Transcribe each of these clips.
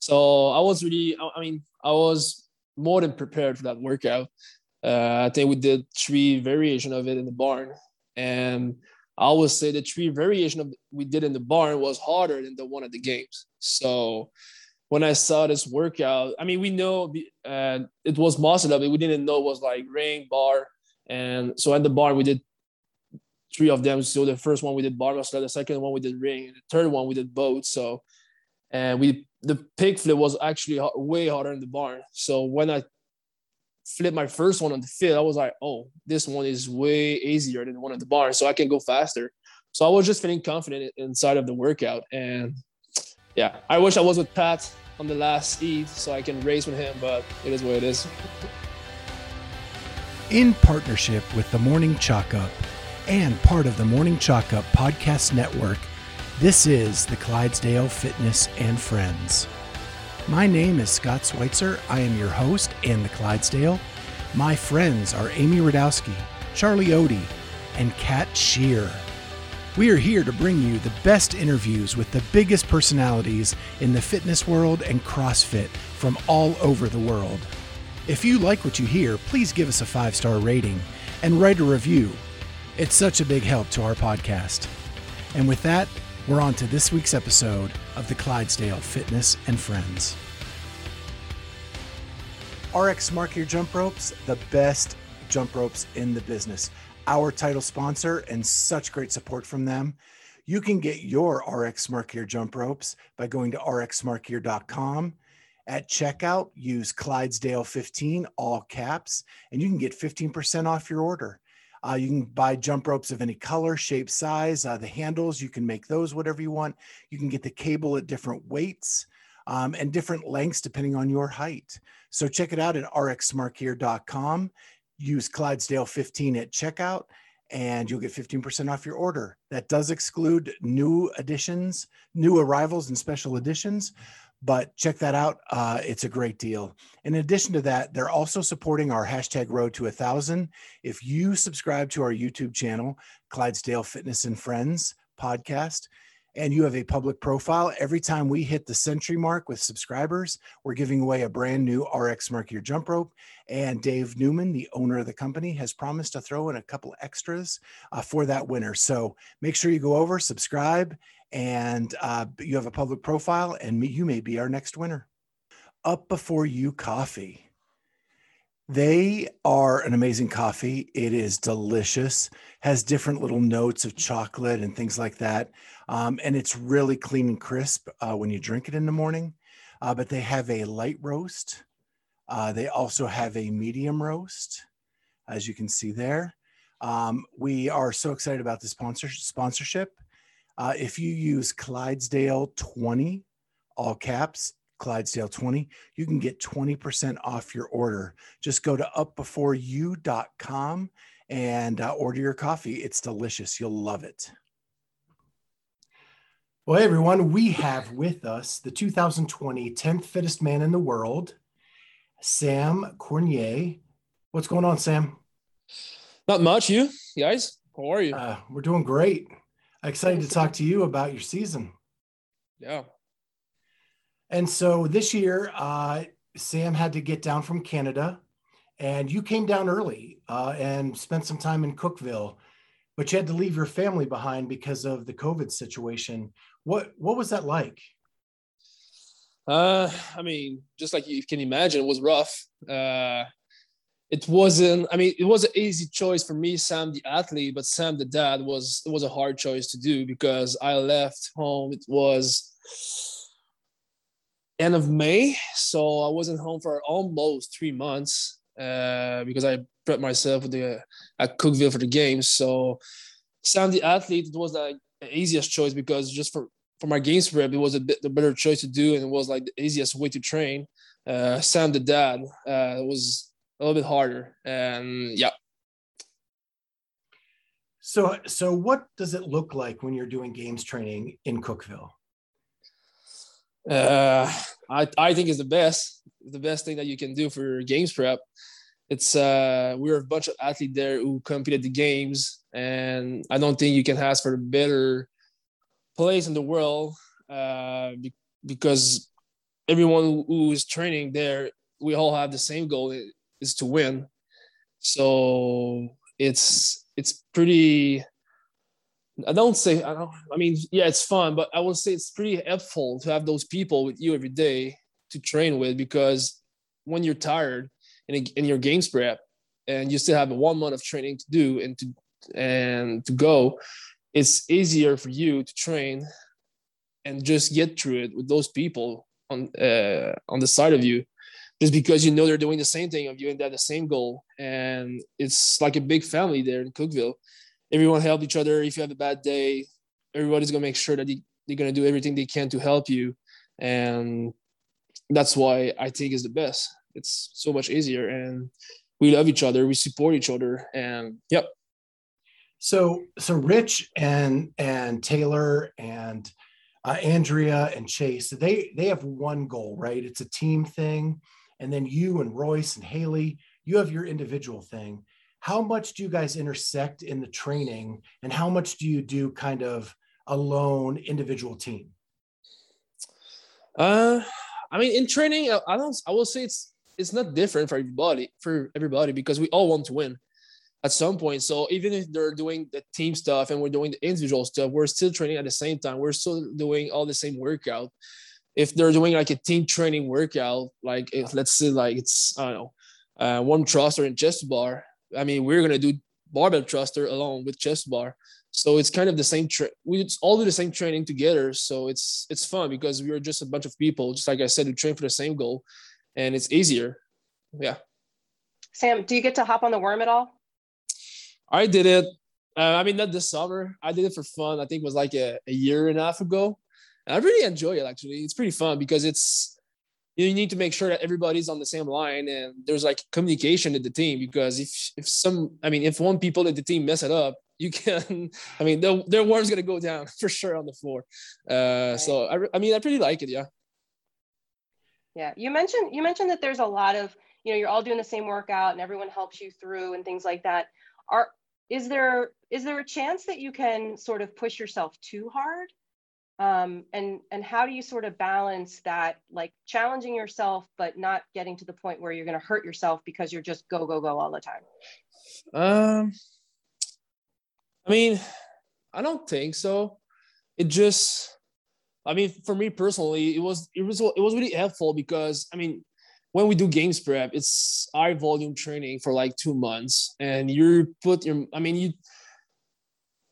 So I was really, I mean, I was more than prepared for that workout. Uh, I think we did three variation of it in the barn, and I would say the three variation of we did in the barn was harder than the one at the games. So when I saw this workout, I mean, we know uh, it was muscle up, but we didn't know it was like ring, bar, and so at the barn we did three of them. So the first one we did bar muscle, the second one we did ring, and the third one we did both. So and we the pig flip was actually way harder in the barn. So when I flipped my first one on the field, I was like, oh, this one is way easier than the one at the barn, so I can go faster. So I was just feeling confident inside of the workout, and yeah, I wish I was with Pat on the last heat so I can race with him, but it is what it is. In partnership with the Morning Chalk Up and part of the Morning Chalk Up podcast network, this is the Clydesdale Fitness and Friends. My name is Scott Schweitzer. I am your host and the Clydesdale. My friends are Amy Radowski, Charlie Odie, and Kat Shear. We are here to bring you the best interviews with the biggest personalities in the fitness world and CrossFit from all over the world. If you like what you hear, please give us a five star rating and write a review. It's such a big help to our podcast. And with that, we're on to this week's episode of the Clydesdale Fitness and Friends. RX Smart Gear Jump Ropes, the best jump ropes in the business. Our title sponsor and such great support from them. You can get your RX Smart Gear jump ropes by going to rxsmartgear.com. At checkout, use Clydesdale15, all caps, and you can get 15% off your order. Uh, you can buy jump ropes of any color, shape, size. Uh, the handles, you can make those whatever you want. You can get the cable at different weights um, and different lengths depending on your height. So check it out at rxsmartgear.com. Use Clydesdale 15 at checkout and you'll get 15% off your order. That does exclude new additions, new arrivals, and special editions but check that out. Uh, it's a great deal. In addition to that, they're also supporting our hashtag road to a thousand. If you subscribe to our YouTube channel, Clydesdale Fitness and Friends podcast, and you have a public profile, every time we hit the century mark with subscribers, we're giving away a brand new RX Gear jump rope. And Dave Newman, the owner of the company, has promised to throw in a couple extras uh, for that winner. So make sure you go over, subscribe, and uh, you have a public profile, and you may be our next winner. Up Before You Coffee. They are an amazing coffee. It is delicious, has different little notes of chocolate and things like that. Um, and it's really clean and crisp uh, when you drink it in the morning. Uh, but they have a light roast. Uh, they also have a medium roast, as you can see there. Um, we are so excited about the sponsor- sponsorship. Uh, if you use Clydesdale 20, all caps, Clydesdale 20, you can get 20% off your order. Just go to upbeforeyou.com and uh, order your coffee. It's delicious. You'll love it. Well, hey everyone, we have with us the 2020 10th fittest man in the world, Sam Cournoyer. What's going on, Sam? Not much. You guys, how are you? Uh, we're doing great. Excited to talk to you about your season. Yeah. And so this year, uh, Sam had to get down from Canada, and you came down early uh, and spent some time in Cookeville, but you had to leave your family behind because of the COVID situation. What what was that like? Uh, I mean, just like you can imagine, it was rough. Uh, it wasn't i mean it was an easy choice for me sam the athlete but sam the dad was it was a hard choice to do because i left home it was end of may so i wasn't home for almost three months uh, because i prepped myself with the at cookeville for the games. So sam the athlete it was like the easiest choice because just for for my games prep it was a bit the better choice to do and it was like the easiest way to train. Uh, sam the dad uh, was a little bit harder. And yeah. So, so what does it look like when you're doing games training in Cookeville? Uh, I, I think is the best, the best thing that you can do for games prep. It's uh, we're a bunch of athletes there who competed the games, and I don't think you can ask for a better place in the world uh, because everyone who is training there, we all have the same goal is to win. So it's it's pretty. I don't say I don't. I mean, yeah, it's fun, but I would say it's pretty helpful to have those people with you every day to train with because when you're tired in, in your games prep and you still have one month of training to do and to and to go, it's easier for you to train and just get through it with those people on uh, on the side of you just because you know they're doing the same thing of you and that the same goal. And it's like a big family there in cookeville everyone help each other. If you have a bad day everybody's to make sure that they, they're to do everything they can to help you. And that's why i think is the best. It's so much easier. And we love each other. We support each other. And yep. So so rich and and taylor and uh, Andrea and Chase, they they have one goal, right? It's a team thing, and then you and Royce and Haley, you have your individual thing. How much do you guys intersect in the training, and how much do you do kind of alone, individual team? Uh, I mean, in training, I don't. I will say it's it's not different for everybody for everybody because we all want to win at some point. So even if they're doing the team stuff and we're doing the individual stuff, we're still training at the same time. We're still doing all the same workout. If they're doing like a team training workout, like if, let's say like it's I don't know, uh, one thruster and chest bar. I mean, we're gonna do barbell thruster along with chest bar. So it's kind of the same. Tra- we all do the same training together. So it's it's fun because we're just a bunch of people, just like I said, who train for the same goal, and it's easier. Yeah. Sam, do you get to hop on the worm at all? I did it. Uh, I mean, not this summer. I did it for fun. I think it was like a, a year and a half ago. And I really enjoy it. Actually, it's pretty fun because it's you need to make sure that everybody's on the same line and there's like communication in the team because if if some I mean if one people in the team mess it up you can I mean their, their worm's gonna go down for sure on the floor. Uh right. so I, I mean I pretty like it yeah. Yeah. You mentioned you mentioned that there's a lot of you know you're all doing the same workout and everyone helps you through and things like that. Are is there is there a chance that you can sort of push yourself too hard um, and and how do you sort of balance that like challenging yourself but not getting to the point where you're going to hurt yourself because you're just go go go all the time um i mean i don't think so it just i mean for me personally it was it was it was really helpful because i mean when we do games prep, it's high volume training for like two months, and you put your. I mean, you.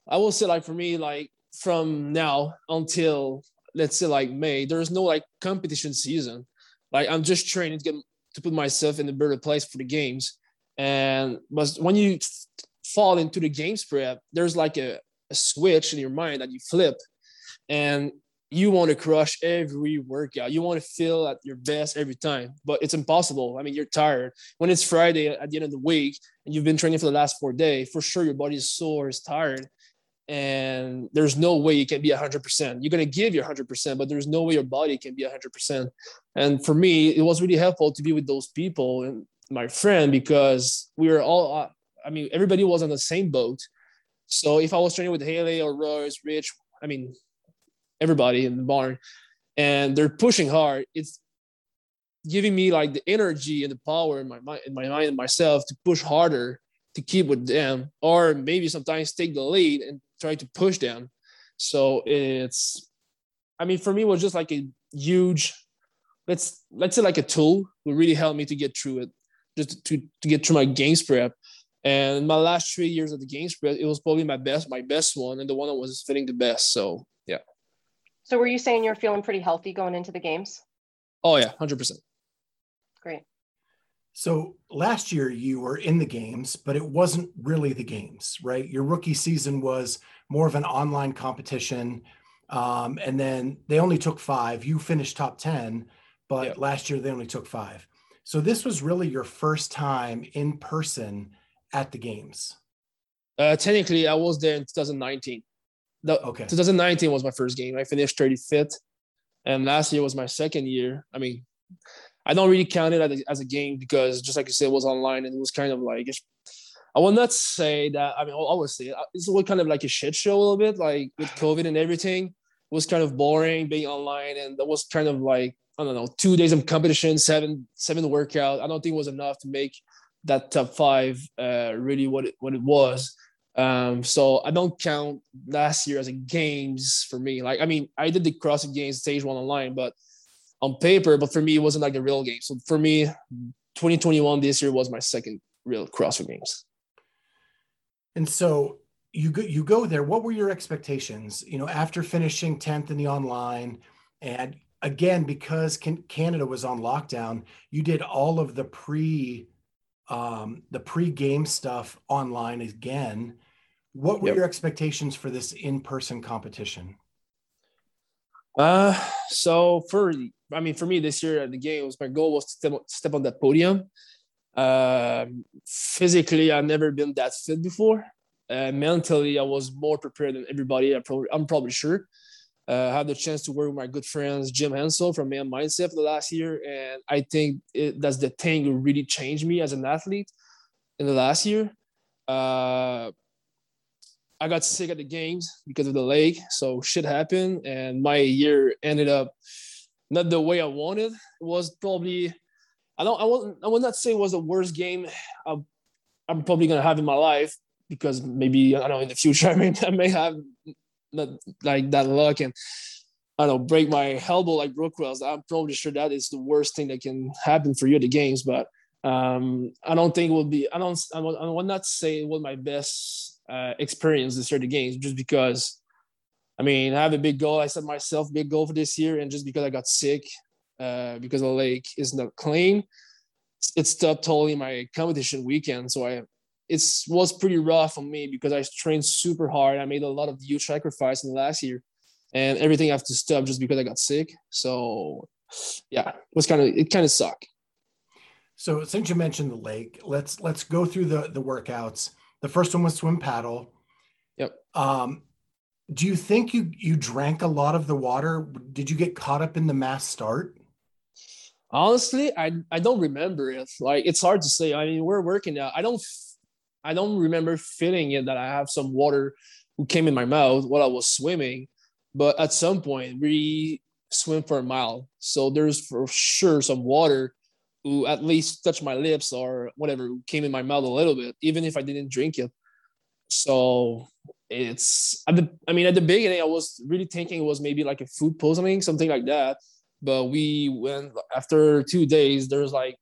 I will say like for me, like from now until let's say like May, there's no like competition season. Like I'm just training to get to put myself in a better place for the games. And but when you fall into the games prep, there's like a, a switch in your mind that you flip, and you want to crush every workout. You want to feel at your best every time, but it's impossible. I mean, you're tired. When it's Friday at the end of the week and you've been training for the last four days, for sure your body is sore, is tired, and there's no way you can be 100%. You're going to give your 100%, but there's no way your body can be 100%. And for me, it was really helpful to be with those people and my friend because we were all, uh, I mean, everybody was on the same boat. So if I was training with Haley or Royce, Rich, I mean, everybody in the barn, and they're pushing hard. It's giving me like the energy and the power in my mind, in my mind and myself to push harder to keep with them, or maybe sometimes take the lead and try to push them. So it's, I mean, for me, it was just like a huge, let's let's say like a tool will really help me to get through it, just to to get through my games prep. And my last three years of the games prep, it was probably my best, my best one, and the one that was fitting the best. So yeah. So were you saying you're feeling pretty healthy going into the games? Oh yeah, hundred percent. So last year you were in the games, but it wasn't really the games, right? Your rookie season was more of an online competition. Um, and then they only took five. You finished top 10, but last year they only took five. So this was really your first time in person at the games. Uh, technically, I was there in 2019. The, okay. 2019 was my first game. I finished 35th, and last year was my second year. I mean, I don't really count it as a, as a game because, just like you said, it was online and it was kind of like I will not say that. I mean, say it. It's kind of like a shit show a little bit, like with COVID and everything. It was kind of boring being online, and that was kind of like I don't know, two days of competition, seven seven workout. I don't think was enough to make that top five uh, really what it what it was. Um, so I don't count last year as a games for me. Like I mean, I did the CrossFit Games stage one online, but on paper, but for me it wasn't like a real game. So for me, 2021 this year was my second real CrossFit Games. And so you go you go there. What were your expectations? You know, after finishing 10th in the online and again, because Canada was on lockdown, you did all of the pre um, the pre-game stuff online again. What were yep. your expectations for this in-person competition? Uh, so for I mean, for me this year at the games, my goal was to step, on that podium. Uh, physically, I've never been that fit before. Uh, mentally, I was more prepared than everybody. I probably, I'm probably sure. Uh, I had the chance to work with my good friends Jim Hensel from Man Mindset for the last year, and I think it, that's the thing that really changed me as an athlete in the last year. Uh, I got sick at the games because of the leg, so shit happened, and my year ended up not the way I wanted. It was probably I don't I won't I will not say it was the worst game i am probably gonna have in my life because maybe I don't know in the future I may I may have not like that luck and I don't break my elbow like Brooke Wells. I'm probably sure that is the worst thing that can happen for you at the games, but um, I don't think it will be. I don't. I will, I will not say it was my best uh, experience this year the games, just because. I mean, I have a big goal. I set myself big goal for this year, and just because I got sick, uh, because the lake is not clean, it stopped totally my competition weekend. So I it was pretty rough on me because I trained super hard. I made a lot of huge sacrifice in the last year, and everything I have to stop just because I got sick. So, yeah, it was kind of it kind of sucked. So since you mentioned the lake, let's let's go through the the workouts. The first one was swim paddle. Yep. Um, do you think you you drank a lot of the water? Did you get caught up in the mass start? Honestly, I I don't remember it. Like it's hard to say. I mean, we're working now. I don't I don't remember feeling it that I have some water who came in my mouth while I was swimming. But at some point, we swim for a mile. So there's for sure some water who at least touched my lips or whatever came in my mouth a little bit, even if I didn't drink it. So it's at the I mean at the beginning I was really thinking it was maybe like a food poisoning, something like that. But we went after two days, there's like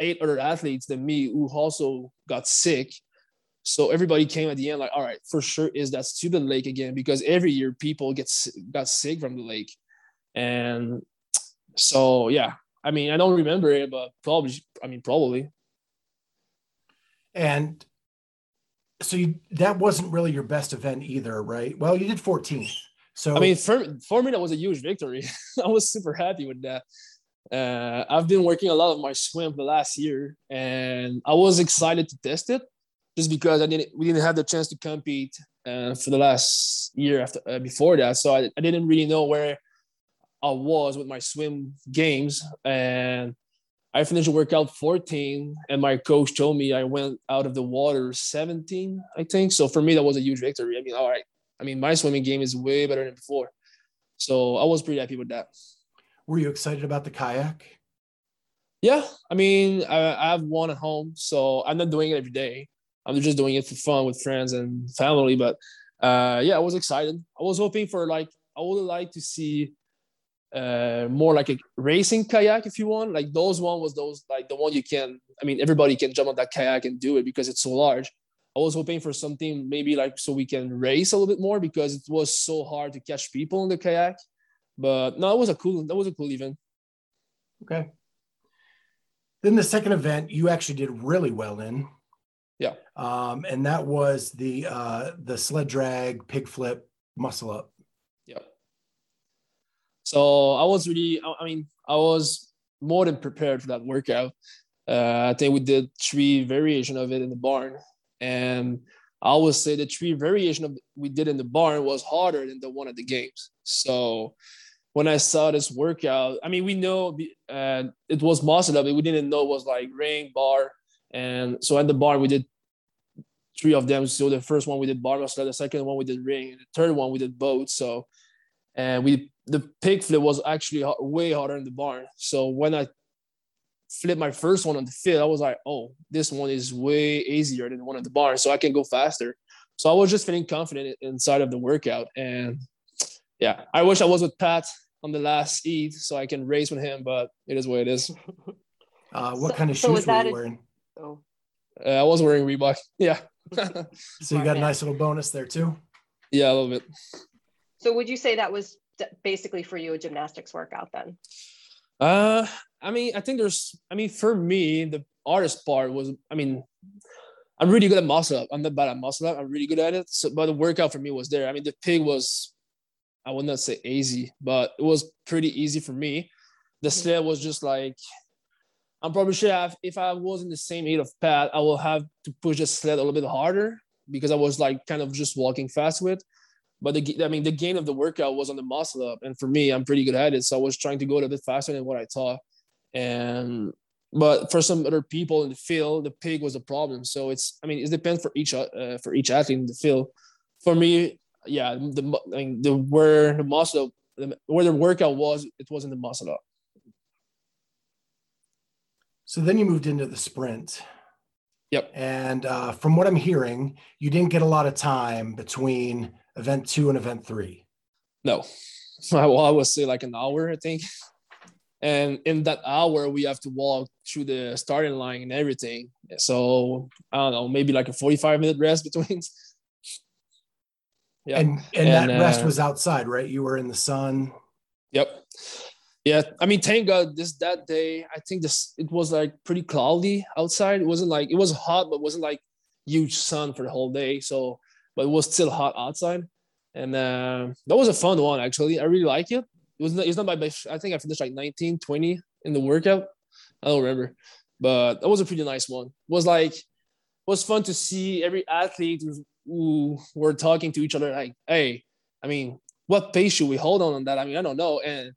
eight other athletes than me who also got sick. So everybody came at the end like, all right, for sure is that stupid lake again because every year people get got sick from the lake, and so yeah, I mean I don't remember it, but probably I mean probably. And so you, that wasn't really your best event either, right? Well, you did 14th. So I mean, for for me that was a huge victory. I was super happy with that uh, I've been working a lot of my swim the last year, and I was excited to test it, just because I didn't we didn't have the chance to compete uh, for the last year after uh, before that, so I, I didn't really know where I was with my swim games, and I finished workout 14, and my coach told me I went out of the water 17, I think. So for me, that was a huge victory. I mean, all right, I mean my swimming game is way better than before, so I was pretty happy with that. Were you excited about the kayak? Yeah, I mean, I, I have one at home, so I'm not doing it every day. I'm just doing it for fun with friends and family. But uh, yeah, I was excited. I was hoping for like I would like to see uh, more like a racing kayak if you want. Like those one was those like the one you can. I mean, everybody can jump on that kayak and do it because it's so large. I was hoping for something maybe like so we can race a little bit more because it was so hard to catch people in the kayak. But no, it was a cool. That was a cool event. Okay. Then the second event you actually did really well in. Yeah. Um, and that was the uh, the sled drag, pig flip, muscle up. So I was really. I mean, I was more than prepared for that workout. Uh, I think we did three variation of it in the barn, and I would say the three variation of we did in the barn was harder than the one at the games. So when I saw this workout, I mean, we know uh, it was muscle up, but we didn't know it was like ring, bar. And so at the barn we did three of them. So the first one we did bar muscle, the second one we did ring, and the third one we did both. So, and we the pig flip was actually way harder in the barn. So when I flipped my first one on the field, I was like, oh, this one is way easier than the one at the barn, so I can go faster. So I was just feeling confident inside of the workout, and yeah, I wish I was with Pat on the last eat so I can race with him, but it is what it is. Uh, what so, kind of shoes so were you wearing? A, oh. Uh, I was wearing Reebok. Yeah. so you got a nice little bonus there too. Yeah, a little bit. So would you say that was basically for you a gymnastics workout then? Uh, I mean, I think there's. I mean, for me, the hardest part was. I mean, I'm really good at muscle up. I'm not bad at muscle up. I'm really good at it. So, but the workout for me was there. I mean, the pig was. I would not say easy, but it was pretty easy for me. The mm-hmm. sled was just like I'm probably sure have, if I was in the same height of Pat, I will have to push the sled a little bit harder because I was like kind of just walking fast with. But the, I mean, the gain of the workout was on the muscle up, and for me, I'm pretty good at it. So I was trying to go a bit faster than what I thought. And but for some other people in the field, the pig was a problem. So it's, I mean, it depends for each uh, for each athlete in the field. For me, yeah, the I mean, the where the muscle where the workout was, it wasn't the muscle up. So then you moved into the sprint. Yep. And uh, from what I'm hearing, you didn't get a lot of time between event two and event three. No. Well, I would say like an hour, I think. And in that hour, we have to walk through the starting line and everything. So I don't know, maybe like a 45 minute rest between. yeah. And, and, and that uh, rest was outside, right? You were in the sun. Yep yeah i mean thank god this that day i think this it was like pretty cloudy outside it wasn't like it was hot but it wasn't like huge sun for the whole day so but it was still hot outside. And uh, that was a fun one actually. I really like it. It was not, it's not my best i think i finished like 19 20 in the workout. I don't remember. But that was a pretty nice one. It was like it was fun to see every athlete who were talking to each other like hey i mean what pace should we hold on on that? I mean i don't know. And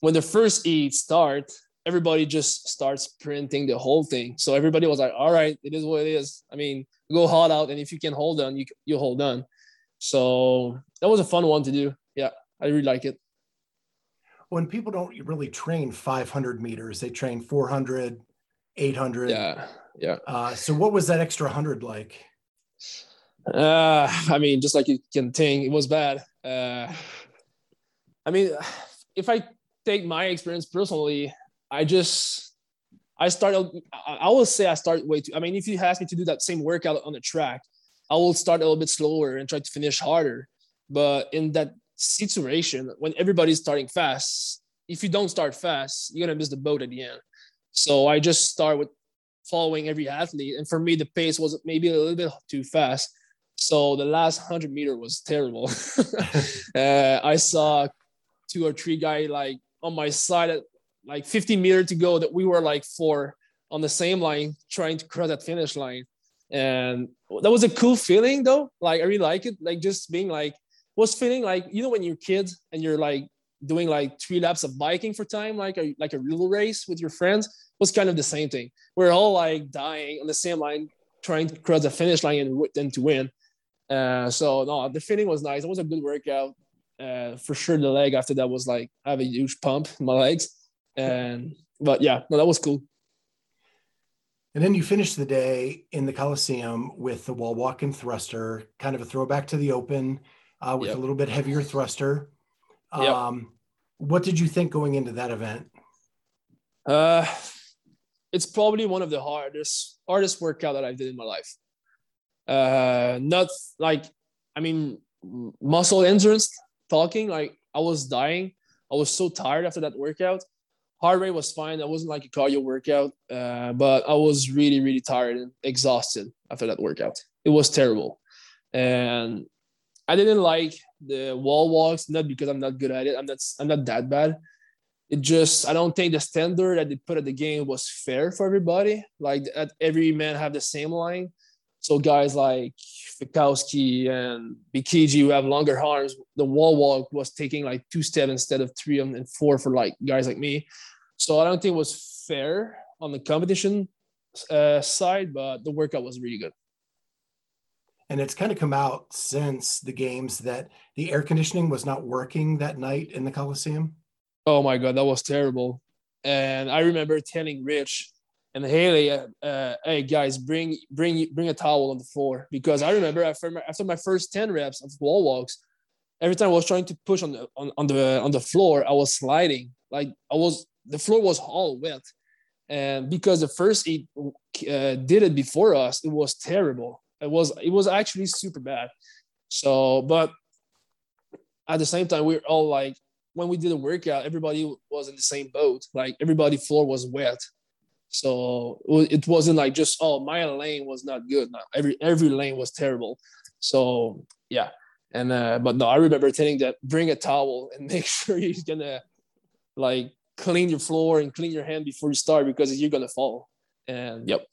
when the first eat start, everybody just starts printing the whole thing. So everybody was like, all right, it is what it is. I mean, go hard out. And if you can hold on, you, you hold on. So that was a fun one to do. Yeah, I really like it. When people don't really train 500 meters, they train 400, 800. Yeah. Yeah. Uh, so what was that extra 100 like? Uh, I mean, just like you can think, it was bad. Uh, I mean, if I take my experience personally, I just I started. I will say I start way too. I mean, if you ask me to do that same workout on the track, I will start a little bit slower and try to finish harder. But in that situation, when everybody's starting fast, if you don't start fast, you're gonna miss the boat at the end. So I just start with following every athlete, and for me, the pace was maybe a little bit too fast. So the last hundred meter was terrible. uh, I saw two or three guy like on my side like 50 meter to go that we were like four on the same line trying to cross that finish line. And that was a cool feeling though. Like i really like it. Like just being like was feeling like you know when you're kid and you're like doing like three laps of biking for time like a like a real race with your friends was kind of the same thing. We're all like dying on the same line trying to cross the finish line and, and to win. Uh, so no the feeling was nice. It was a good workout. Uh, for sure the leg after that was like I have a huge pump in my legs, and but yeah, no, that was cool. And then you finished the day in the Coliseum with the wall walk and thruster, kind of a throwback to the Open, uh, with yep. a little bit heavier thruster. Um, yep. What did you think going into that event? Uh, it's probably one of the hardest hardest workout that I've did in my life. Uh, not like I mean muscle endurance talking, like I was dying. I was so tired after that workout. Heart rate was fine. That wasn't like a cardio workout, uh, but I was really, really tired and exhausted after that workout. It was terrible. And I didn't like the wall walks, not because I'm not good at it. I'm not I'm not that bad. It just I don't think the standard that they put at the game was fair for everybody. Like every man have the same line. So guys like Fikowski and Bikiji who have longer arms, the wall walk was taking like two steps instead of three and four for like guys like me. So I don't think it was fair on the competition uh, side, but the workout was really good. and it's kind of come out since the games that the air conditioning was not working that night in the Coliseum. Oh my god, that was terrible. And I remember telling Rich and Haley, uh, uh, "Hey guys, bring bring bring a towel on the floor because I remember after my, after my first ten reps of wall walks, every time I was trying to push on the on, on the on the floor, I was sliding. Like I was the floor was all wet, and because the first eight uh, did it before us, it was terrible. It was it was actually super bad. So, but at the same time, we are all like, when we did a workout, everybody was in the same boat. Like everybody floor was wet. So it wasn't like just oh my lane was not good. No, every every lane was terrible. So yeah, and uh, but no, I remember telling that bring a towel and make sure you're gonna like clean your floor and clean your hand before you start because you're gonna fall. And yep.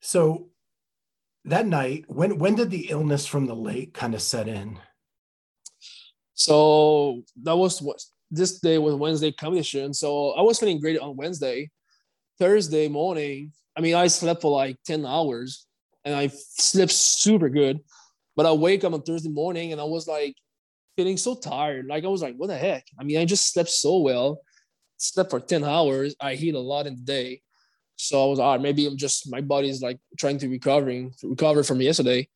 So that night, when when did the illness from the lake kind of set in? So that was what this day was Wednesday competition. So I was feeling great on Wednesday. Thursday morning, I mean, I slept for like 10 hours and I slept super good. But I wake up on Thursday morning and I was like feeling so tired. Like I was like, what the heck? I mean, I just slept so well, slept for 10 hours. I eat a lot in the day. So I was, all right, maybe I'm just, my body's like trying to recovering, recover from yesterday.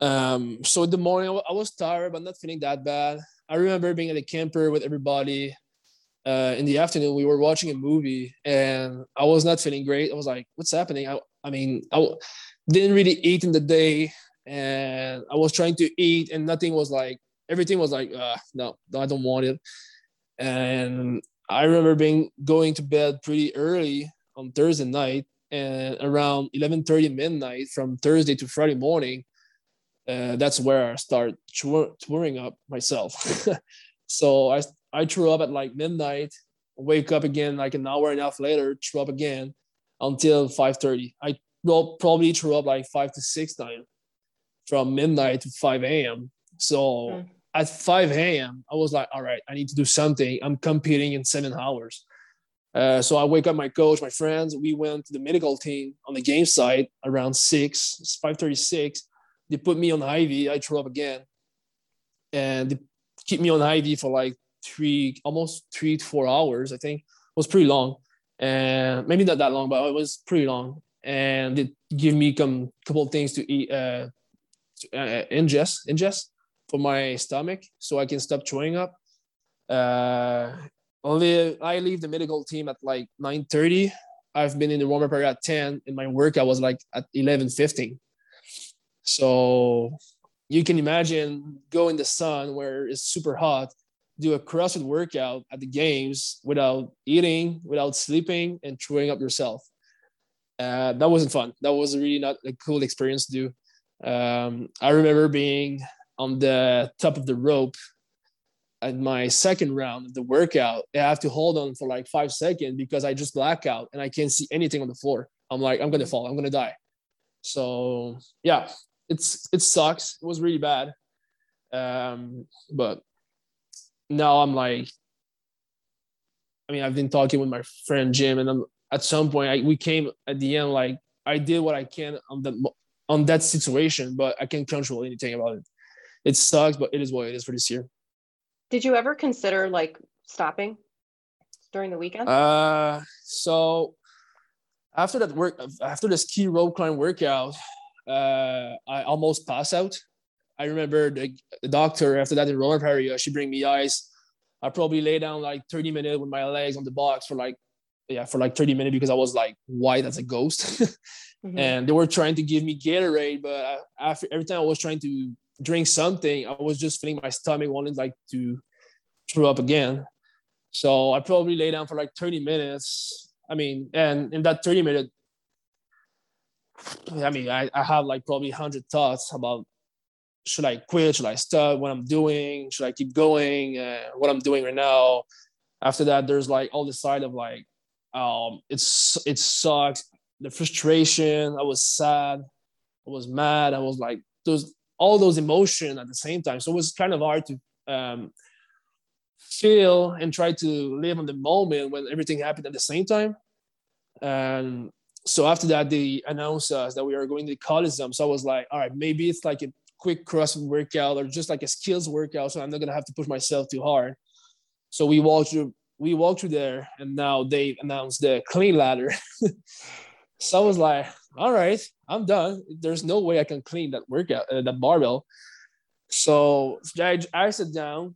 Um, so in the morning, I was tired, but not feeling that bad. I remember being at a camper with everybody. Uh, in the afternoon, we were watching a movie, and I was not feeling great. I was like, "What's happening?" I, I mean, I didn't really eat in the day, and I was trying to eat, and nothing was like everything was like, uh, no, no, I don't want it. And I remember being going to bed pretty early on Thursday night, and around 11:30 midnight from Thursday to Friday morning, uh, that's where I start tour- touring up myself. so I I threw up at like midnight, wake up again like an hour and a half later, threw up again until 5:30. I probably threw up like five to six times from midnight to 5 a.m. So mm. at 5 a.m., I was like, all right, I need to do something. I'm competing in seven hours. Uh, so I wake up my coach, my friends. We went to the medical team on the game site around six, 5:36 they put me on IV. I threw up again, and they keep me on IV for like three, almost three to four hours. I think it was pretty long, and maybe not that long, but it was pretty long. And they give me a couple of things to eat, uh, uh, ingest, ingest for my stomach, so I can stop throwing up. Uh, only I leave the medical team at like 9:30. I've been in the warm up area at 10, and my workout was like at 11:15. So you can imagine go in the sun where it's super hot, do a CrossFit workout at the games without eating, without sleeping, and throwing up yourself. Uh, that wasn't fun. That was really not a cool experience to do. Um, I remember being on the top of the rope at my second round of the workout. I have to hold on for like five seconds because I just black out and I can't see anything on the floor. I'm like, I'm gonna fall. I'm gonna die. So yeah, it's it sucks. It was really bad. Um, but now I'm like, I mean, I've been talking with my friend Jim, and I'm, at some point, I, we came at the end like I did what I can on that on that situation, but I can't control anything about it. It sucks, but it is what it is for this year. Did you ever consider like stopping during the weekend? Uh, so after that work, after the ski rope climb workout, uh, I almost passed out. I remember the, the doctor after that in roller area, she bring me ice. I probably lay down like 30 minutes with my legs on the box for like, yeah, for like 30 minutes because I was like white as a ghost. mm-hmm. And they were trying to give me Gatorade, but after every time I was trying to drink something, I was just feeling my stomach wanting like to throw up again. So I probably lay down for like 30 minutes. I mean, and in that 30 minute, I mean, I, I have like probably 100 thoughts about should I quit? Should I stop what I'm doing? Should I keep going? Uh, what I'm doing right now. After that, there's like all the side of like, um, it's it sucks. The frustration. I was sad. I was mad. I was like those all those emotions at the same time. So it was kind of hard to um, feel and try to live on the moment when everything happened at the same time. And so after that, they announced us that we are going to Coliseum. So I was like, all right, maybe it's like a quick CrossFit workout or just like a skills workout. So I'm not gonna have to push myself too hard. So we walked through, we walked through there, and now they announced the clean ladder. so I was like, all right, I'm done. There's no way I can clean that workout, uh, that barbell. So I, I sat down,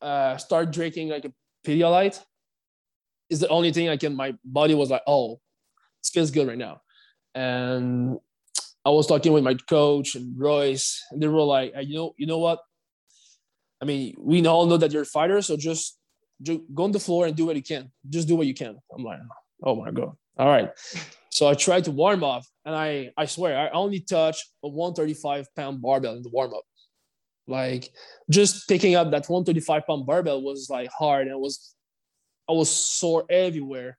uh, start drinking like a Pedialyte. Is the only thing I can. My body was like, oh, it feels good right now. And I was talking with my coach and Royce, and they were like, you know, you know what? I mean, we all know that you're a fighter, so just, just go on the floor and do what you can. Just do what you can. I'm like, oh my god, all right. So I tried to warm up, and I I swear I only touched a 135 pound barbell in the warm up. Like just picking up that 135 pound barbell was like hard, and was I was sore everywhere.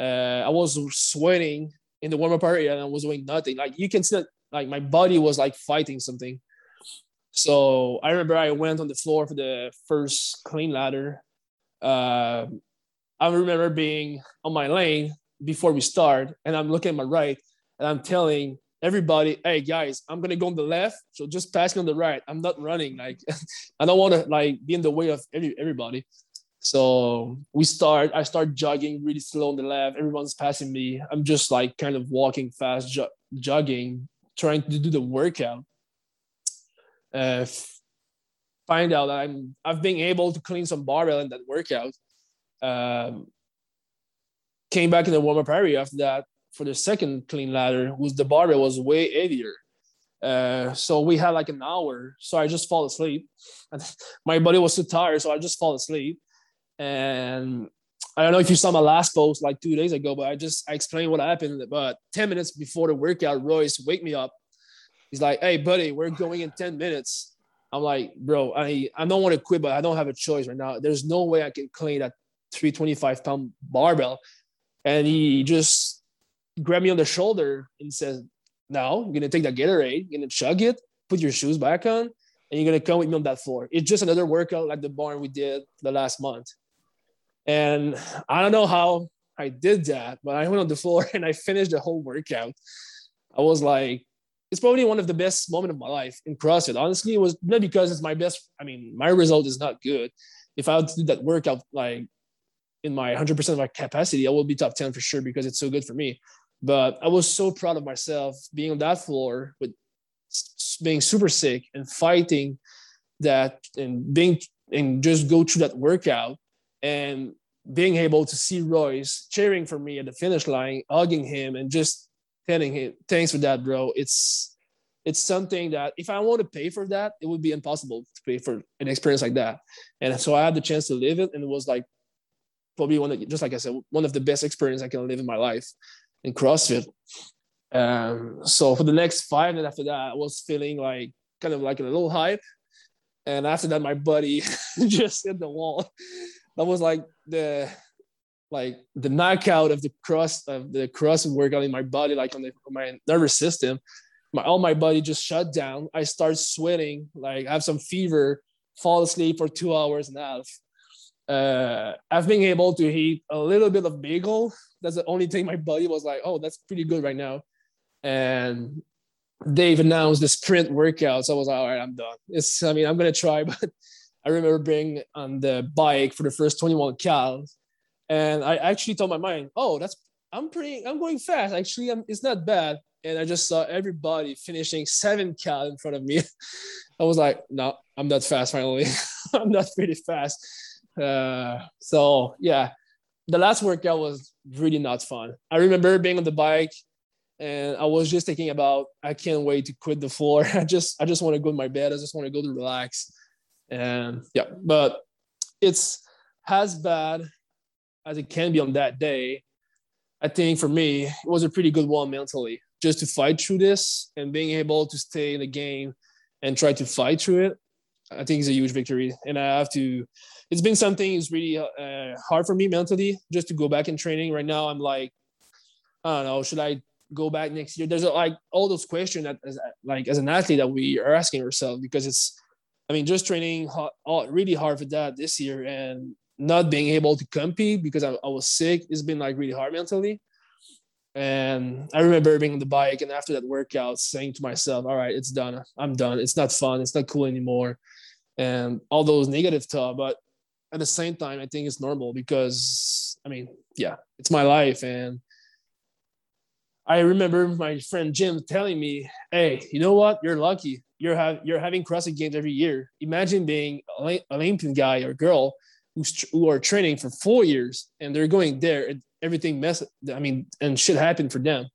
Uh, I was sweating in the warm up area, and I was doing nothing. Like you can see that like my body was like fighting something. So I remember I went on the floor for the first clean ladder. Uh, I remember being on my lane before we start, and I'm looking at my right, and I'm telling everybody, "Hey guys, I'm gonna go on the left, so just pass me on the right. I'm not running. Like, I don't want to like be in the way of every, everybody." So we start. I start jogging really slow on the left. Everyone's passing me. I'm just like kind of walking fast, jo- jogging, trying to do the workout. Uh, find out that I'm I've been able to clean some barbell in that workout. Um, came back in the warm up area after that for the second clean ladder, was the barbell was way heavier. Uh, so we had like an hour. So I just fall asleep. my body was too tired, so I just fall asleep. And I don't know if you saw my last post like two days ago, but I just I explained what happened. But 10 minutes before the workout, Royce wake me up. He's like, "Hey, buddy, we're going in 10 minutes." I'm like, "Bro, I I don't want to quit, but I don't have a choice right now. There's no way I can clean that 325 pound barbell." And he just grabbed me on the shoulder and says, Now you're gonna take that Gatorade, you're gonna chug it, put your shoes back on, and you're gonna come with me on that floor. It's just another workout like the barn we did the last month. And I don't know how I did that, but I went on the floor and I finished the whole workout. I was like, it's probably one of the best moments of my life in CrossFit. Honestly, it was not because it's my best. I mean, my result is not good. If I would do that workout like in my 100% of my capacity, I will be top 10 for sure because it's so good for me. But I was so proud of myself being on that floor with being super sick and fighting that and being and just go through that workout and being able to see Royce cheering for me at the finish line, hugging him and just telling him, thanks for that, bro. It's it's something that if I want to pay for that, it would be impossible to pay for an experience like that. And so I had the chance to live it, and it was like probably one of just like I said, one of the best experiences I can live in my life in CrossFit. Um, so for the next five minutes after that, I was feeling like kind of like a little hype. And after that, my buddy just hit the wall. That was like the like the knockout of the cross of the cross workout in my body, like on, the, on my nervous system. My all my body just shut down. I start sweating, like I have some fever, fall asleep for two hours and a half uh, I've been able to eat a little bit of bagel. That's the only thing my body was like, oh, that's pretty good right now. And they've announced the sprint workout. So I was like, all right, I'm done. It's, I mean, I'm to try, but I remember being on the bike for the first 21 cows. And I actually told my mind, oh, that's, I'm pretty, I'm going fast. Actually, I'm, it's not bad. And I just saw everybody finishing seven cal in front of me. I was like, no, I'm not fast finally. I'm not pretty fast uh, so yeah, the last workout was really not fun. I remember being on the bike and I was just thinking about I can't wait to quit the floor. I just I just want to go to my bed. I just want to go to relax. And yeah, but it's as bad as it can be on that day. I think for me, it was a pretty good one mentally, just to fight through this and being able to stay in the game and try to fight through it. I think is a huge victory. And I have to it's been something is really uh, hard for me mentally just to go back in training. Right now, I'm like, I don't know, should I go back next year? There's like all those questions that as, like as an athlete that we are asking ourselves because it's, I mean, just training really hard for that this year and not being able to compete because I, I was sick. It's been like really hard mentally. And I remember being on the bike and after that workout saying to myself, all right, it's done. I'm done. It's not fun. It's not cool anymore. And all those negative talk. But at the same time, I think it's normal because I mean, yeah, it's my life. And I remember my friend Jim telling me, hey, you know what? You're lucky. You're, have, you're having CrossFit games every year. Imagine being an Olympian guy or girl who's, who are training for four years and they're going there and everything mess. I mean, and shit happened for them.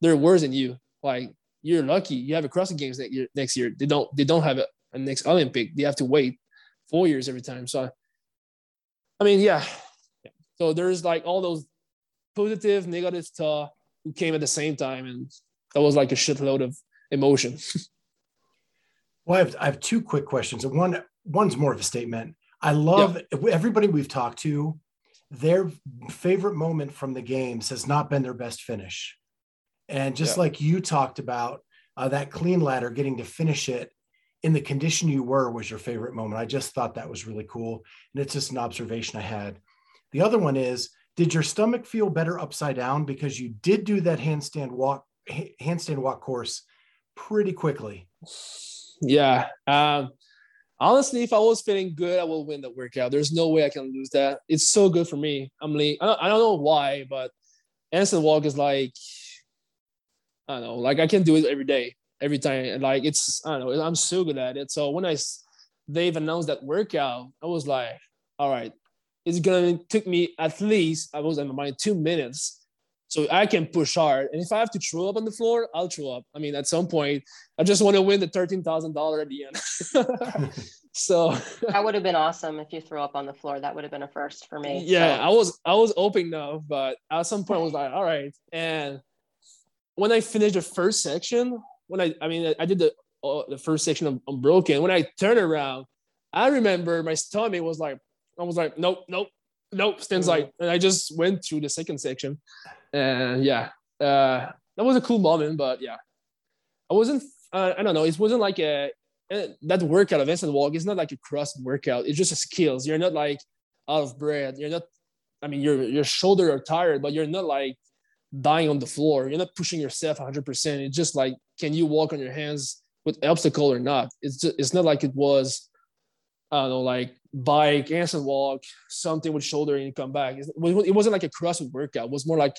They're worse than you. Like you're lucky. You have a CrossFit Games next year. Next year, they don't. They don't have a, a next Olympic. They have to wait four years every time. So, I mean, yeah. So there's like all those positive, negative stuff who came at the same time, and that was like a shitload of emotion. well, I have, I have two quick questions, and one one's more of a statement. I love yep. everybody we've talked to. Their favorite moment from the games has not been their best finish, and just yep. like you talked about, uh, that clean ladder, getting to finish it in the condition you were was your favorite moment. I just thought that was really cool, and it's just an observation I had. The other one is, did your stomach feel better upside down because you did do that handstand walk handstand walk course pretty quickly? Yeah. Um, honestly, if I was feeling good, I will win the workout. There's no way I can lose that. It's so good for me. I'm like, I don't, know why, but handstand walk is like, I don't know, like I can do it every day, every time. Like it's, I don't know, I'm so good at it. So when I, they've announced that workout, I was like, all right, it's gonna take me at least, I was in my mind, two minutes so I can push hard. And if I have to throw up on the floor, I'll throw up. I mean, at some point, I just want to win the thirteen thousand dollar at the end. so that would have been awesome if you threw up on the floor. That would have been a first for me. Yeah, so. I was I was hoping no, but at some point I was like, all right. And when I finished the first section, when I I mean I did the uh, the first section of Unbroken. When I turned around, I remember my stomach was like I was like, nope, nope, nope, stands like, and I just went through the second section and yeah, uh, that was a cool moment. But yeah, I wasn't. Uh, I don't know. It wasn't like a, a that workout of handstand walk. It's not like a cross workout. It's just a skills. You're not like out of breath. You're not. I mean, your your shoulder are tired, but you're not like dying on the floor. You're not pushing yourself 100. percent It's just like, can you walk on your hands with obstacle or not? It's just, it's not like it was. I don't know, like bike, handstand walk, something with shoulder and you come back. It wasn't like a CrossFit workout. It was more like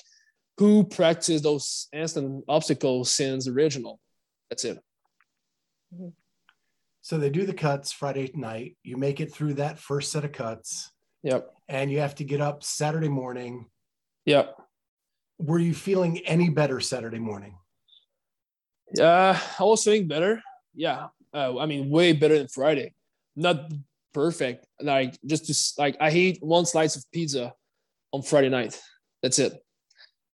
who practiced those instant obstacles since original. That's it. Mm-hmm. So they do the cuts Friday night. You make it through that first set of cuts. Yep. And you have to get up Saturday morning. Yep. Were you feeling any better Saturday morning? Yeah, I was feeling better. Yeah. Uh, I mean, way better than Friday. Not perfect. Like just to, like I ate one slice of pizza on Friday night. That's it.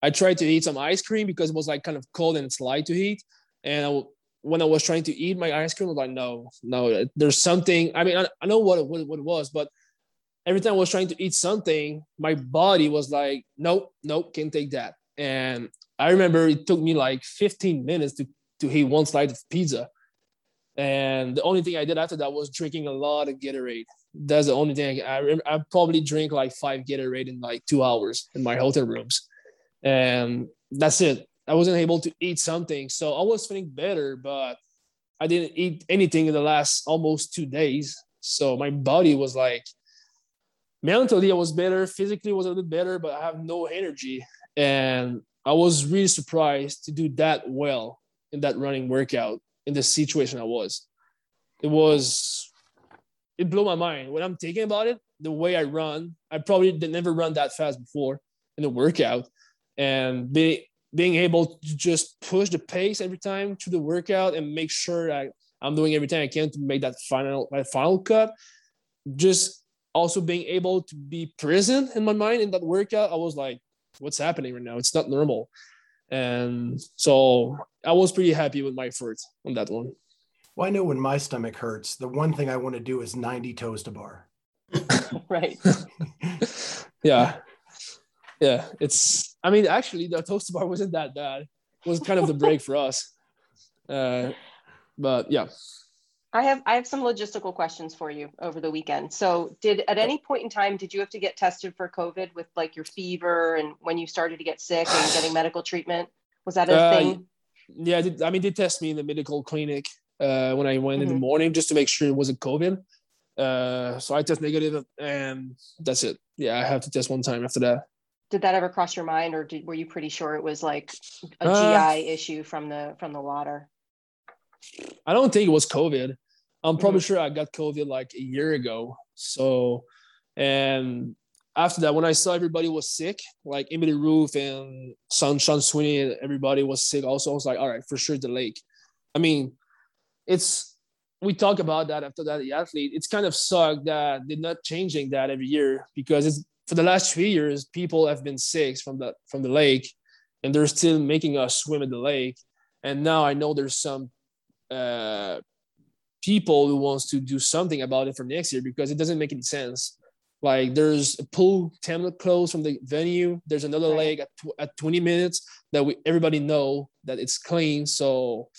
I tried to eat some ice cream because it was like kind of cold and it's light to eat. And I, when I was trying to eat my ice cream, I was like, no, no, there's something. I mean, I, I know what it, what it was, but every time I was trying to eat something, my body was like, nope, nope, can't take that. And I remember it took me like 15 minutes to, to eat one slice of pizza. And the only thing I did after that was drinking a lot of Gatorade. That's the only thing I, I, I probably drink like five Gatorade in like two hours in my hotel rooms and that's it. I wasn't able to eat something, so I was feeling better, but I didn't eat anything in the last almost two days. So my body was like, mentally I was better, physically was a little better, but I have no energy, and I was really surprised to do that well in that running workout in the situation I was. It was, it blew my mind when I'm thinking about it. The way I run, I probably never run that fast before in a workout and be, being able to just push the pace every time to the workout and make sure that I'm doing everything I can to make that final my final cut. Just also being able to be present in my mind in that workout, I was like, what's happening right now? It's not normal. And so I was pretty happy with my effort on that one. Well, I know when my stomach hurts, the one thing I want to do is 90 toes to bar. right. yeah yeah, it's. I mean, actually, the toes to bar wasn't that bad. It was kind of the break for us. Uh, but yeah. I have I have some logistical questions for you over the weekend. So, did at any point in time did you have to get tested for COVID with like your fever and when you started to get sick and getting medical treatment? Was that a uh, thing? Yeah, I, did, I mean, they test me in the medical clinic uh, when I went mm-hmm. in the mm-hmm. morning just to make sure it wasn't COVID. Uh, so I test negative, and that's it. Yeah, I have to test one time after that. Did that ever cross your mind, or did, were you pretty sure it was like a uh, GI issue from the from the water? I don't think it was COVID. I'm probably mm-hmm. sure I got COVID like a year ago. So, and after that, when I saw everybody was sick, like Emily Rolfe and Sean, Sean Sweeney, everybody was sick also. I was like, all right, for sure, the lake. I mean, it's, we talk about that after that, the athlete, it's kind of sucked that they're not changing that every year because it's for the last three years, people have been sick from the, from the lake and they're still making us swim in the lake. And now I know there's some uh, people who wants to do something about it for next year because it doesn't make any sense. Like there's a pool 10 minutes close from the venue. There's another right. lake at, at 20 minutes that we everybody know that it's clean. So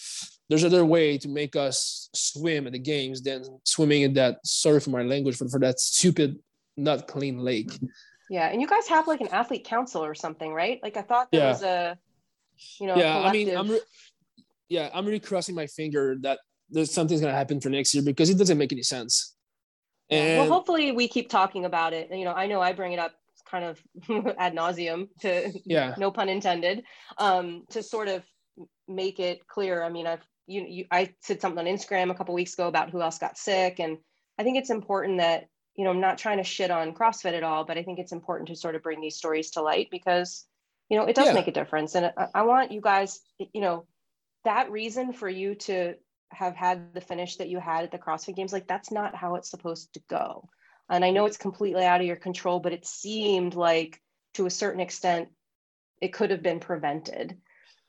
there's other way to make us swim at the games than swimming in that sorry for my language for, for that stupid not clean lake. Yeah, and you guys have like an athlete council or something, right? Like I thought there yeah. was a you know, yeah, I mean, I'm re- yeah, I'm really crossing my finger that there's something's gonna happen for next year because it doesn't make any sense. And well, hopefully we keep talking about it. You know, I know I bring it up kind of ad nauseum to yeah, no pun intended, um, to sort of make it clear. I mean, I've you, you I said something on Instagram a couple weeks ago about who else got sick, and I think it's important that you know I'm not trying to shit on CrossFit at all, but I think it's important to sort of bring these stories to light because you know it does yeah. make a difference, and I, I want you guys, you know, that reason for you to have had the finish that you had at the CrossFit Games, like that's not how it's supposed to go. And I know it's completely out of your control, but it seemed like to a certain extent it could have been prevented.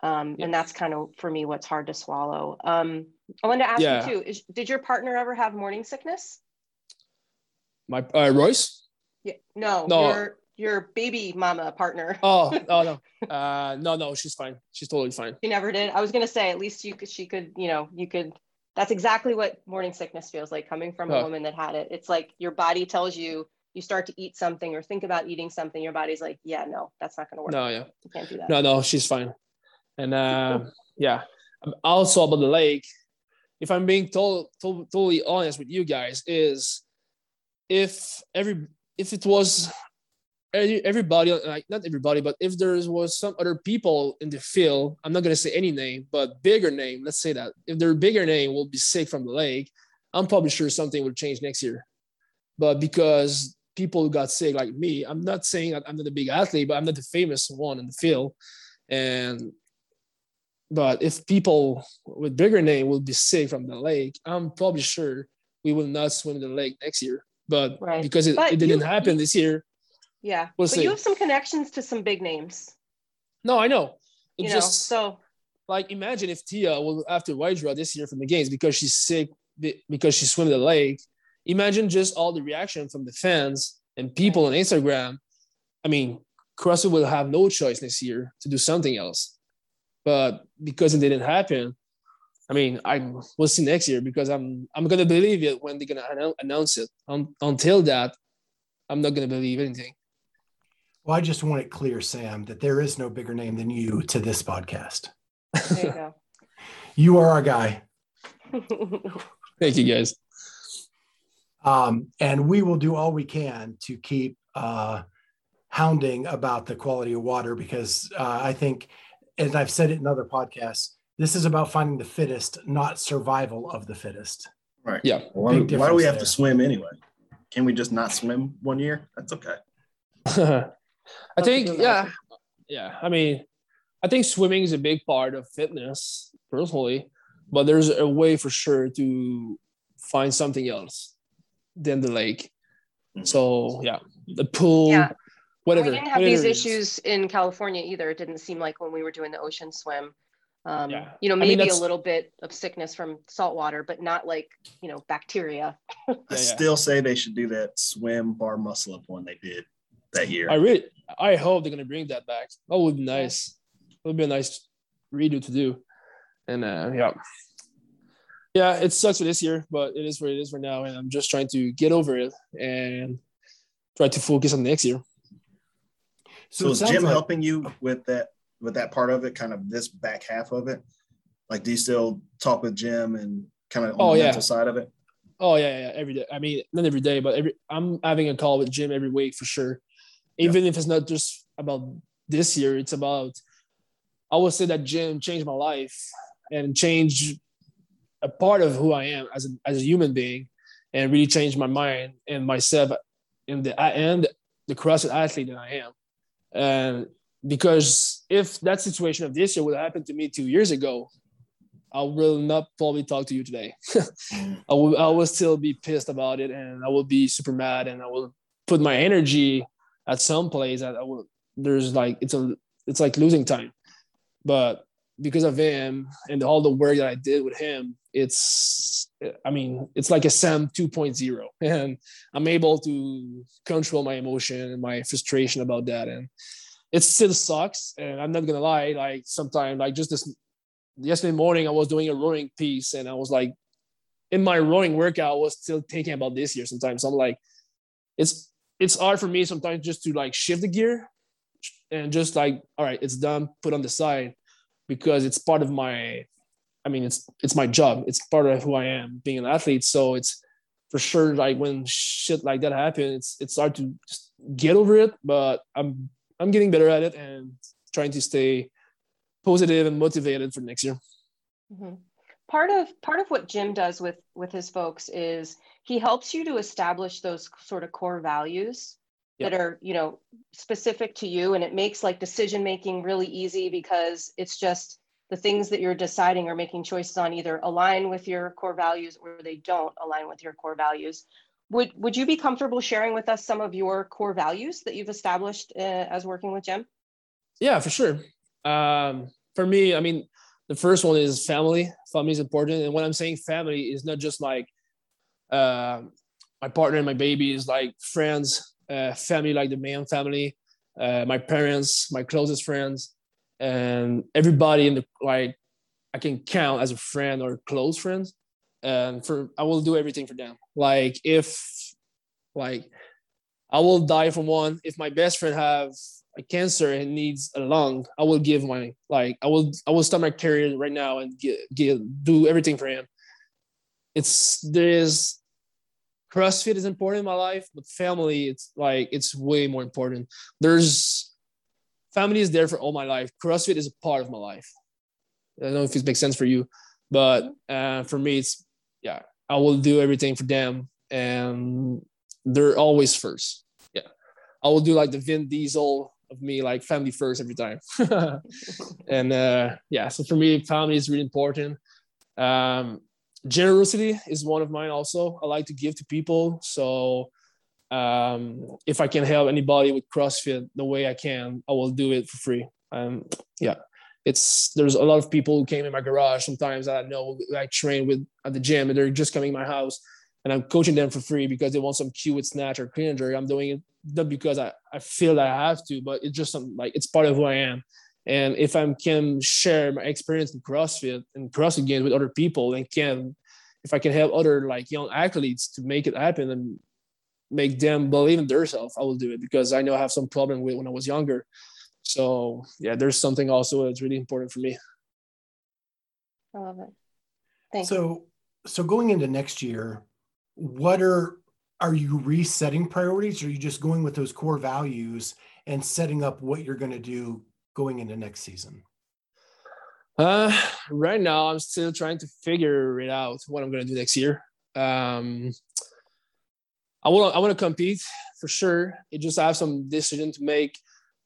Um, And that's kind of for me what's hard to swallow. Um, I wanted to ask yeah. you too: is, Did your partner ever have morning sickness? My uh, Royce? Yeah, no, no. Your your baby mama partner. oh, oh no, uh, no, no, she's fine. She's totally fine. She never did. I was gonna say at least you could, she could, you know, you could. That's exactly what morning sickness feels like coming from a woman that had it. It's like your body tells you you start to eat something or think about eating something. Your body's like, yeah, no, that's not gonna work. No, yeah, you can't do that. No, no, she's fine. And uh, yeah, also about the lake. If I'm being told, to- totally honest with you guys, is if every if it was everybody like not everybody but if there was some other people in the field i'm not going to say any name but bigger name let's say that. If their bigger name will be sick from the lake i'm probably sure something will change next year. But because people who got sick like me i'm not saying that i'm not a big athlete but i'm not the famous one in the field. And but if people with bigger name will be sick from the lake i'm probably sure we will not swim in the lake next year. But right. because it, it didn't you, happen this year yeah. We'll but see. you have some connections to some big names. No, I know. It you just, know, so like imagine if Tia will after draw this year from the games because she's sick because she swam the lake. Imagine just all the reaction from the fans and people on Instagram. I mean, CrossFit will have no choice next year to do something else. But because it didn't happen, I mean, I will see next year because I'm I'm gonna believe it when they're gonna announce it. Um, until that, I'm not gonna believe anything. Well, I just want it clear, Sam, that there is no bigger name than you to this podcast. There you go. you are our guy. Thank you, guys. Um, and we will do all we can to keep uh, hounding about the quality of water because uh, I think, as I've said it in other podcasts, this is about finding the fittest, not survival of the fittest. Right. Yeah. Why, why do we have there. to swim anyway? Can we just not swim one year? That's okay. I think, yeah, yeah. I mean, I think swimming is a big part of fitness, personally, but there's a way for sure to find something else than the lake. Mm-hmm. So yeah, the pool, yeah. whatever. We didn't have these issues in California either. It didn't seem like when we were doing the ocean swim. Um, yeah. You know, maybe I mean, a little bit of sickness from salt water, but not like you know bacteria. I yeah, still say they should do that swim bar muscle up one they did that year. I really, I hope they're gonna bring that back. That would be nice. It would be a nice redo to do. And uh, yeah, yeah, it sucks for this year, but it is what it is for now, and I'm just trying to get over it and try to focus on next year. So, so is Jim like- helping you with that with that part of it, kind of this back half of it? Like, do you still talk with Jim and kind of on oh, the yeah. mental side of it? Oh yeah, yeah, every day. I mean, not every day, but every I'm having a call with Jim every week for sure. Even yeah. if it's not just about this year, it's about I would say that Jim changed my life and changed a part of who I am as a, as a human being and really changed my mind and myself in the and the CrossFit athlete that I am. And because if that situation of this year would have happened to me two years ago, I will not probably talk to you today. I will I will still be pissed about it and I will be super mad and I will put my energy at some place that I will there's like it's a it's like losing time. But because of him and all the work that I did with him, it's I mean, it's like a Sam 2.0. And I'm able to control my emotion and my frustration about that. And it still sucks. And I'm not gonna lie, like sometimes like just this yesterday morning I was doing a rowing piece and I was like in my rowing workout, I was still thinking about this year sometimes. I'm like, it's it's hard for me sometimes just to like shift the gear and just like, all right, it's done, put on the side because it's part of my I mean it's it's my job. It's part of who I am being an athlete. So it's for sure like when shit like that happens, it's it's hard to just get over it, but I'm I'm getting better at it and trying to stay positive and motivated for next year. Mm-hmm. Part of part of what Jim does with with his folks is he helps you to establish those sort of core values yep. that are you know specific to you. And it makes like decision making really easy because it's just the things that you're deciding or making choices on either align with your core values or they don't align with your core values. Would would you be comfortable sharing with us some of your core values that you've established uh, as working with jim? Yeah for sure. Um, for me i mean the first one is family family is important and when i'm saying family is not just like uh, my partner and my baby is like friends uh, family like the main family, uh, my parents, my closest friends, and everybody in the like I can count as a friend or close friends. And for I will do everything for them. Like if like I will die for one. If my best friend have a cancer and needs a lung, I will give my like I will I will start my career right now and get, get do everything for him. It's there is CrossFit is important in my life, but family, it's like it's way more important. There's family is there for all my life. CrossFit is a part of my life. I don't know if it makes sense for you, but uh, for me, it's yeah, I will do everything for them, and they're always first. Yeah, I will do like the Vin Diesel of me, like family first every time. and uh, yeah, so for me, family is really important. Um, generosity is one of mine also i like to give to people so um, if i can help anybody with crossfit the way i can i will do it for free um, yeah it's there's a lot of people who came in my garage sometimes that i know i train with at the gym and they're just coming my house and i'm coaching them for free because they want some cue with snatch or clean and jerk i'm doing it not because i, I feel that i have to but it's just some like it's part of who i am and if I can share my experience in CrossFit and CrossFit games with other people and can, if I can help other like young athletes to make it happen and make them believe in themselves, I will do it because I know I have some problem with when I was younger. So yeah, there's something also that's really important for me. I love it. Thanks. So, so going into next year, what are are you resetting priorities? Or are you just going with those core values and setting up what you're going to do going into next season? Uh, right now, I'm still trying to figure it out what I'm going to do next year. Um, I want I want to compete for sure. It just I have some decision to make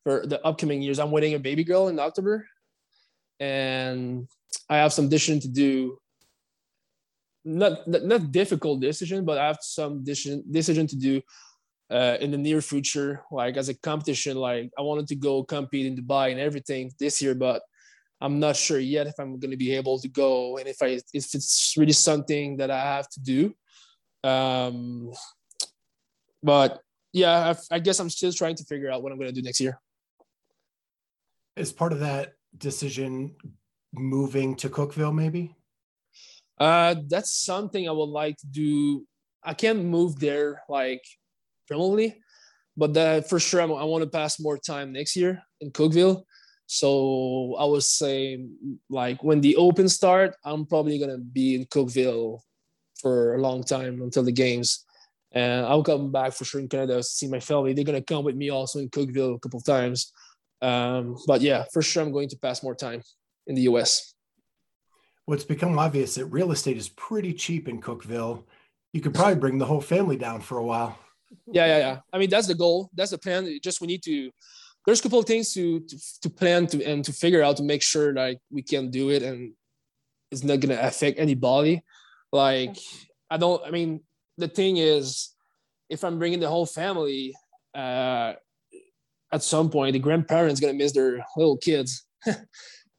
for the upcoming years. I'm waiting a baby girl in October, and I have some decision to do. Not not difficult decision, but I have some decision decision to do uh, in the near future, like as a competition. Like I wanted to go compete in Dubai and everything this year, but I'm not sure yet if I'm going to be able to go and if I if it's really something that I have to do. Um, but yeah, I, I guess I'm still trying to figure out what I'm going to do next year. As part of that decision, moving to Cookeville, maybe. Uh, that's something I would like to do. I can't move there like permanently, but that for sure I'm, i want to pass more time next year in Cookeville. So I would say like when the open start, I'm probably gonna be in Cookeville for a long time until the games. And I'll come back for sure in Canada to see my family. They're gonna come with me also in Cookeville a couple of times. Um, but yeah, for sure I'm going to pass more time in the US. It's become obvious that real estate is pretty cheap in Cookeville. You could probably bring the whole family down for a while. Yeah, yeah, yeah. I mean, that's the goal. That's the plan. Just we need to. There's a couple of things to to, to plan to and to figure out to make sure like we can do it and it's not gonna affect anybody. Like I don't. I mean, the thing is, if I'm bringing the whole family, uh, at some point the grandparents gonna miss their little kids.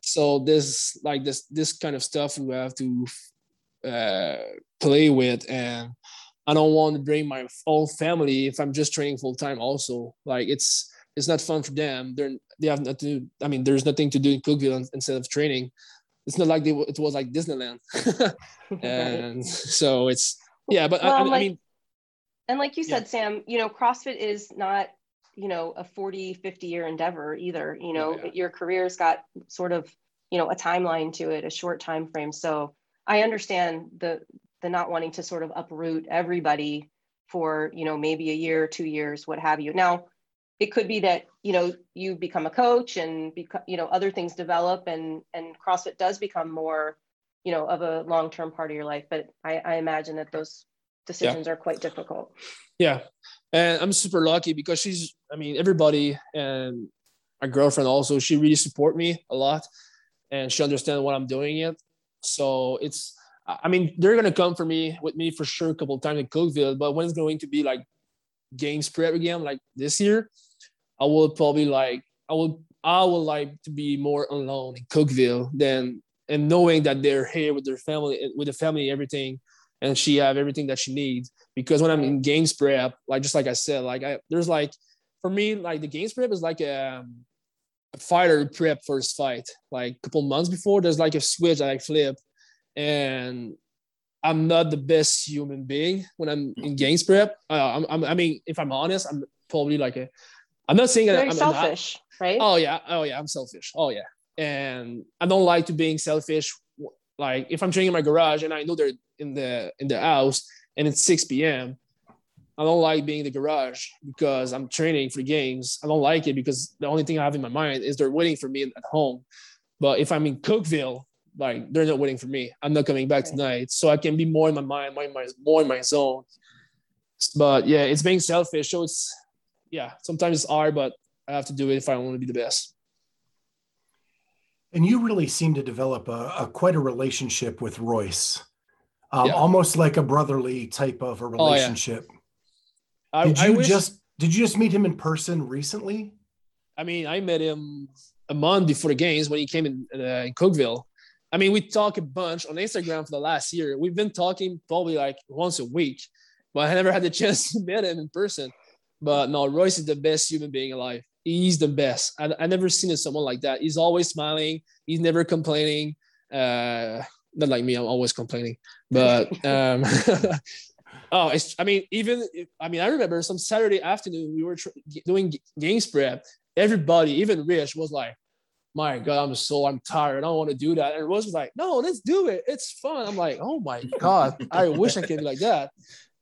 so this like this this kind of stuff we have to uh, play with and i don't want to bring my whole family if i'm just training full time also. Like it's it's not fun for them. They're they have nothing to, i mean there's nothing to do in cookeville instead of training. It's not like they, it was like disneyland. And so it's yeah but well, I, I, like, mean and like you said yeah. sam you know crossfit is not you know a 40 50 year endeavor either you know yeah, your career's got sort of you know a timeline to it a short time frame. So i understand the the not wanting to sort of uproot everybody for you know maybe a year two years what have you. Now it could be that you know you become a coach and become you know other things develop and and crossfit does become more you know of a long-term part of your life. But i, I imagine that those decisions yeah. are quite difficult. Yeah. And i'm super lucky because she's i mean everybody and my girlfriend also she really support me a lot and she understands what i'm doing it. So it's i mean they're gonna come for me with me for sure a couple of times in cookeville but when it's going to be like games prep again like this year i will probably like i will i would like to be more alone in cookeville than and knowing that they're here with their family with the family everything and she have everything that she needs. Because when I'm in games prep, like just like I said, like I there's like for me, like the games prep is like a, a fighter prep for his fight. Like a couple months before, there's like a switch that I flip, and I'm not the best human being when I'm in games prep. Uh, I'm, I'm, i mean, if I'm honest, I'm probably like a. I'm not saying Very I'm selfish, right? Oh yeah, oh yeah, I'm selfish. Oh yeah, and I don't like to being selfish. Like if I'm training in my garage and I know they're in the in the house and it's 6 p.m. I don't like being in the garage because I'm training for games. I don't like it because the only thing I have in my mind is they're waiting for me at home. But if I'm in Cookeville, like they're not waiting for me. I'm not coming back tonight, so I can be more in my mind, more in my, more in my zone. But yeah, it's being selfish. So it's yeah, sometimes it's hard, but I have to do it if I want to be the best. And you really seem to develop a, a quite a relationship with Royce um, yeah. almost like a brotherly type of a relationship. Oh, yeah. I, did you wish, just did you just meet him in person recently? I mean, I met him a month before the games when he came in, uh, in Cookeville. I mean, we talk a bunch on Instagram for the last year. We've been talking probably like once a week, but I never had the chance to meet him in person. But no, Royce is the best human being alive. He's the best. I, I never seen someone like that. He's always smiling. He's never complaining. Uh, not like me i'm always complaining. But um oh it's i mean even i mean i remember some saturday afternoon we were tr- doing games prep everybody even rich was like my god i'm so i'm tired. I don't want to do that. And Royce was like no let's do it. It's fun. I'm like oh my god i wish i could be like that.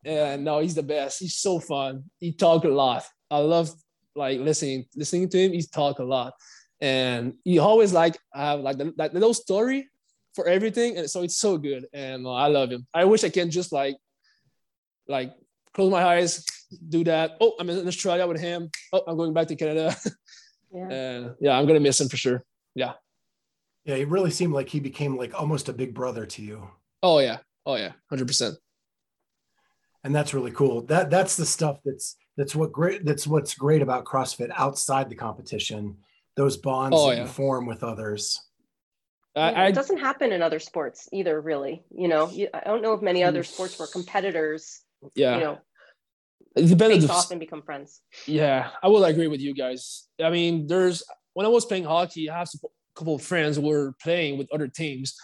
And no he's the best. He's so fun. He talk a lot. I love like listening listening to him. He's talk a lot. And he always like have like the, like the little story for everything, and so it's so good, and uh, I love him. I wish I can just like, like close my eyes, do that. Oh, I'm in Australia with him. Oh, I'm going back to Canada. Yeah. and yeah, I'm gonna miss him for sure. Yeah. Yeah, it really seemed like he became like almost a big brother to you. Oh yeah. Oh yeah. Hundred percent. And that's really cool. That that's the stuff that's that's what great that's what's great about CrossFit outside the competition. Those bonds oh, that yeah. you form with others. I, it doesn't happen in other sports either, really. You know, I don't know of many other sports where competitors, yeah, you know, depends face off and become friends. Yeah, I will agree with you guys. I mean, there's when I was playing hockey, I have a couple of friends who were playing with other teams,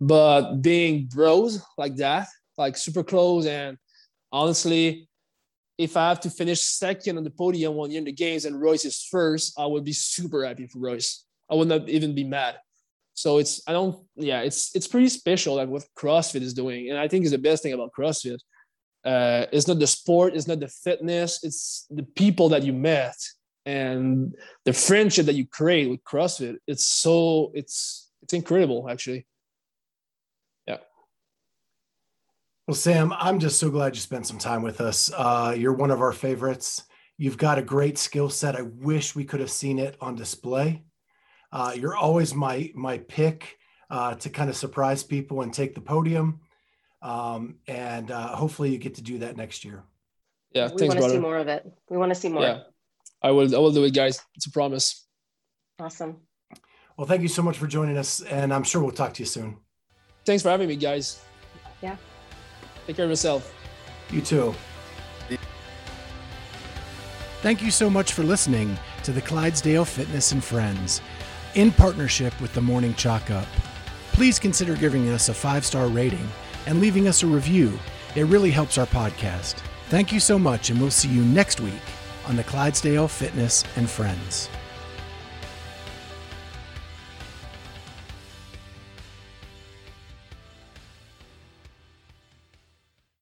but being bros like that, like super close, and honestly, if I have to finish second on the podium one year in the games and Royce is first, I would be super happy for Royce. I would not even be mad. So it's I don't yeah it's it's pretty special like what CrossFit is doing, and I think is the best thing about CrossFit. Uh, it's not the sport, it's not the fitness, it's the people that you met and the friendship that you create with CrossFit. It's so it's it's incredible actually. Yeah. Well, Sam, I'm just so glad you spent some time with us. Uh, you're one of our favorites. You've got a great skill set. I wish we could have seen it on display. Uh, you're always my my pick uh, to kind of surprise people and take the podium. Um, and uh, hopefully you get to do that next year. Yeah, we want to see more of it. We want to see more. Yeah, I will. I will do it, guys. It's a promise. Awesome. Well, thank you so much for joining us, and I'm sure we'll talk to you soon. Thanks for having me, guys. Yeah. Take care of yourself. You too. Thank you so much for listening to the Clydesdale Fitness and Friends in partnership with the Morning Chalk Up. Please consider giving us a five star rating and leaving us a review. It really helps our podcast. Thank you so much, and we'll see you next week on the Clydesdale Fitness and Friends.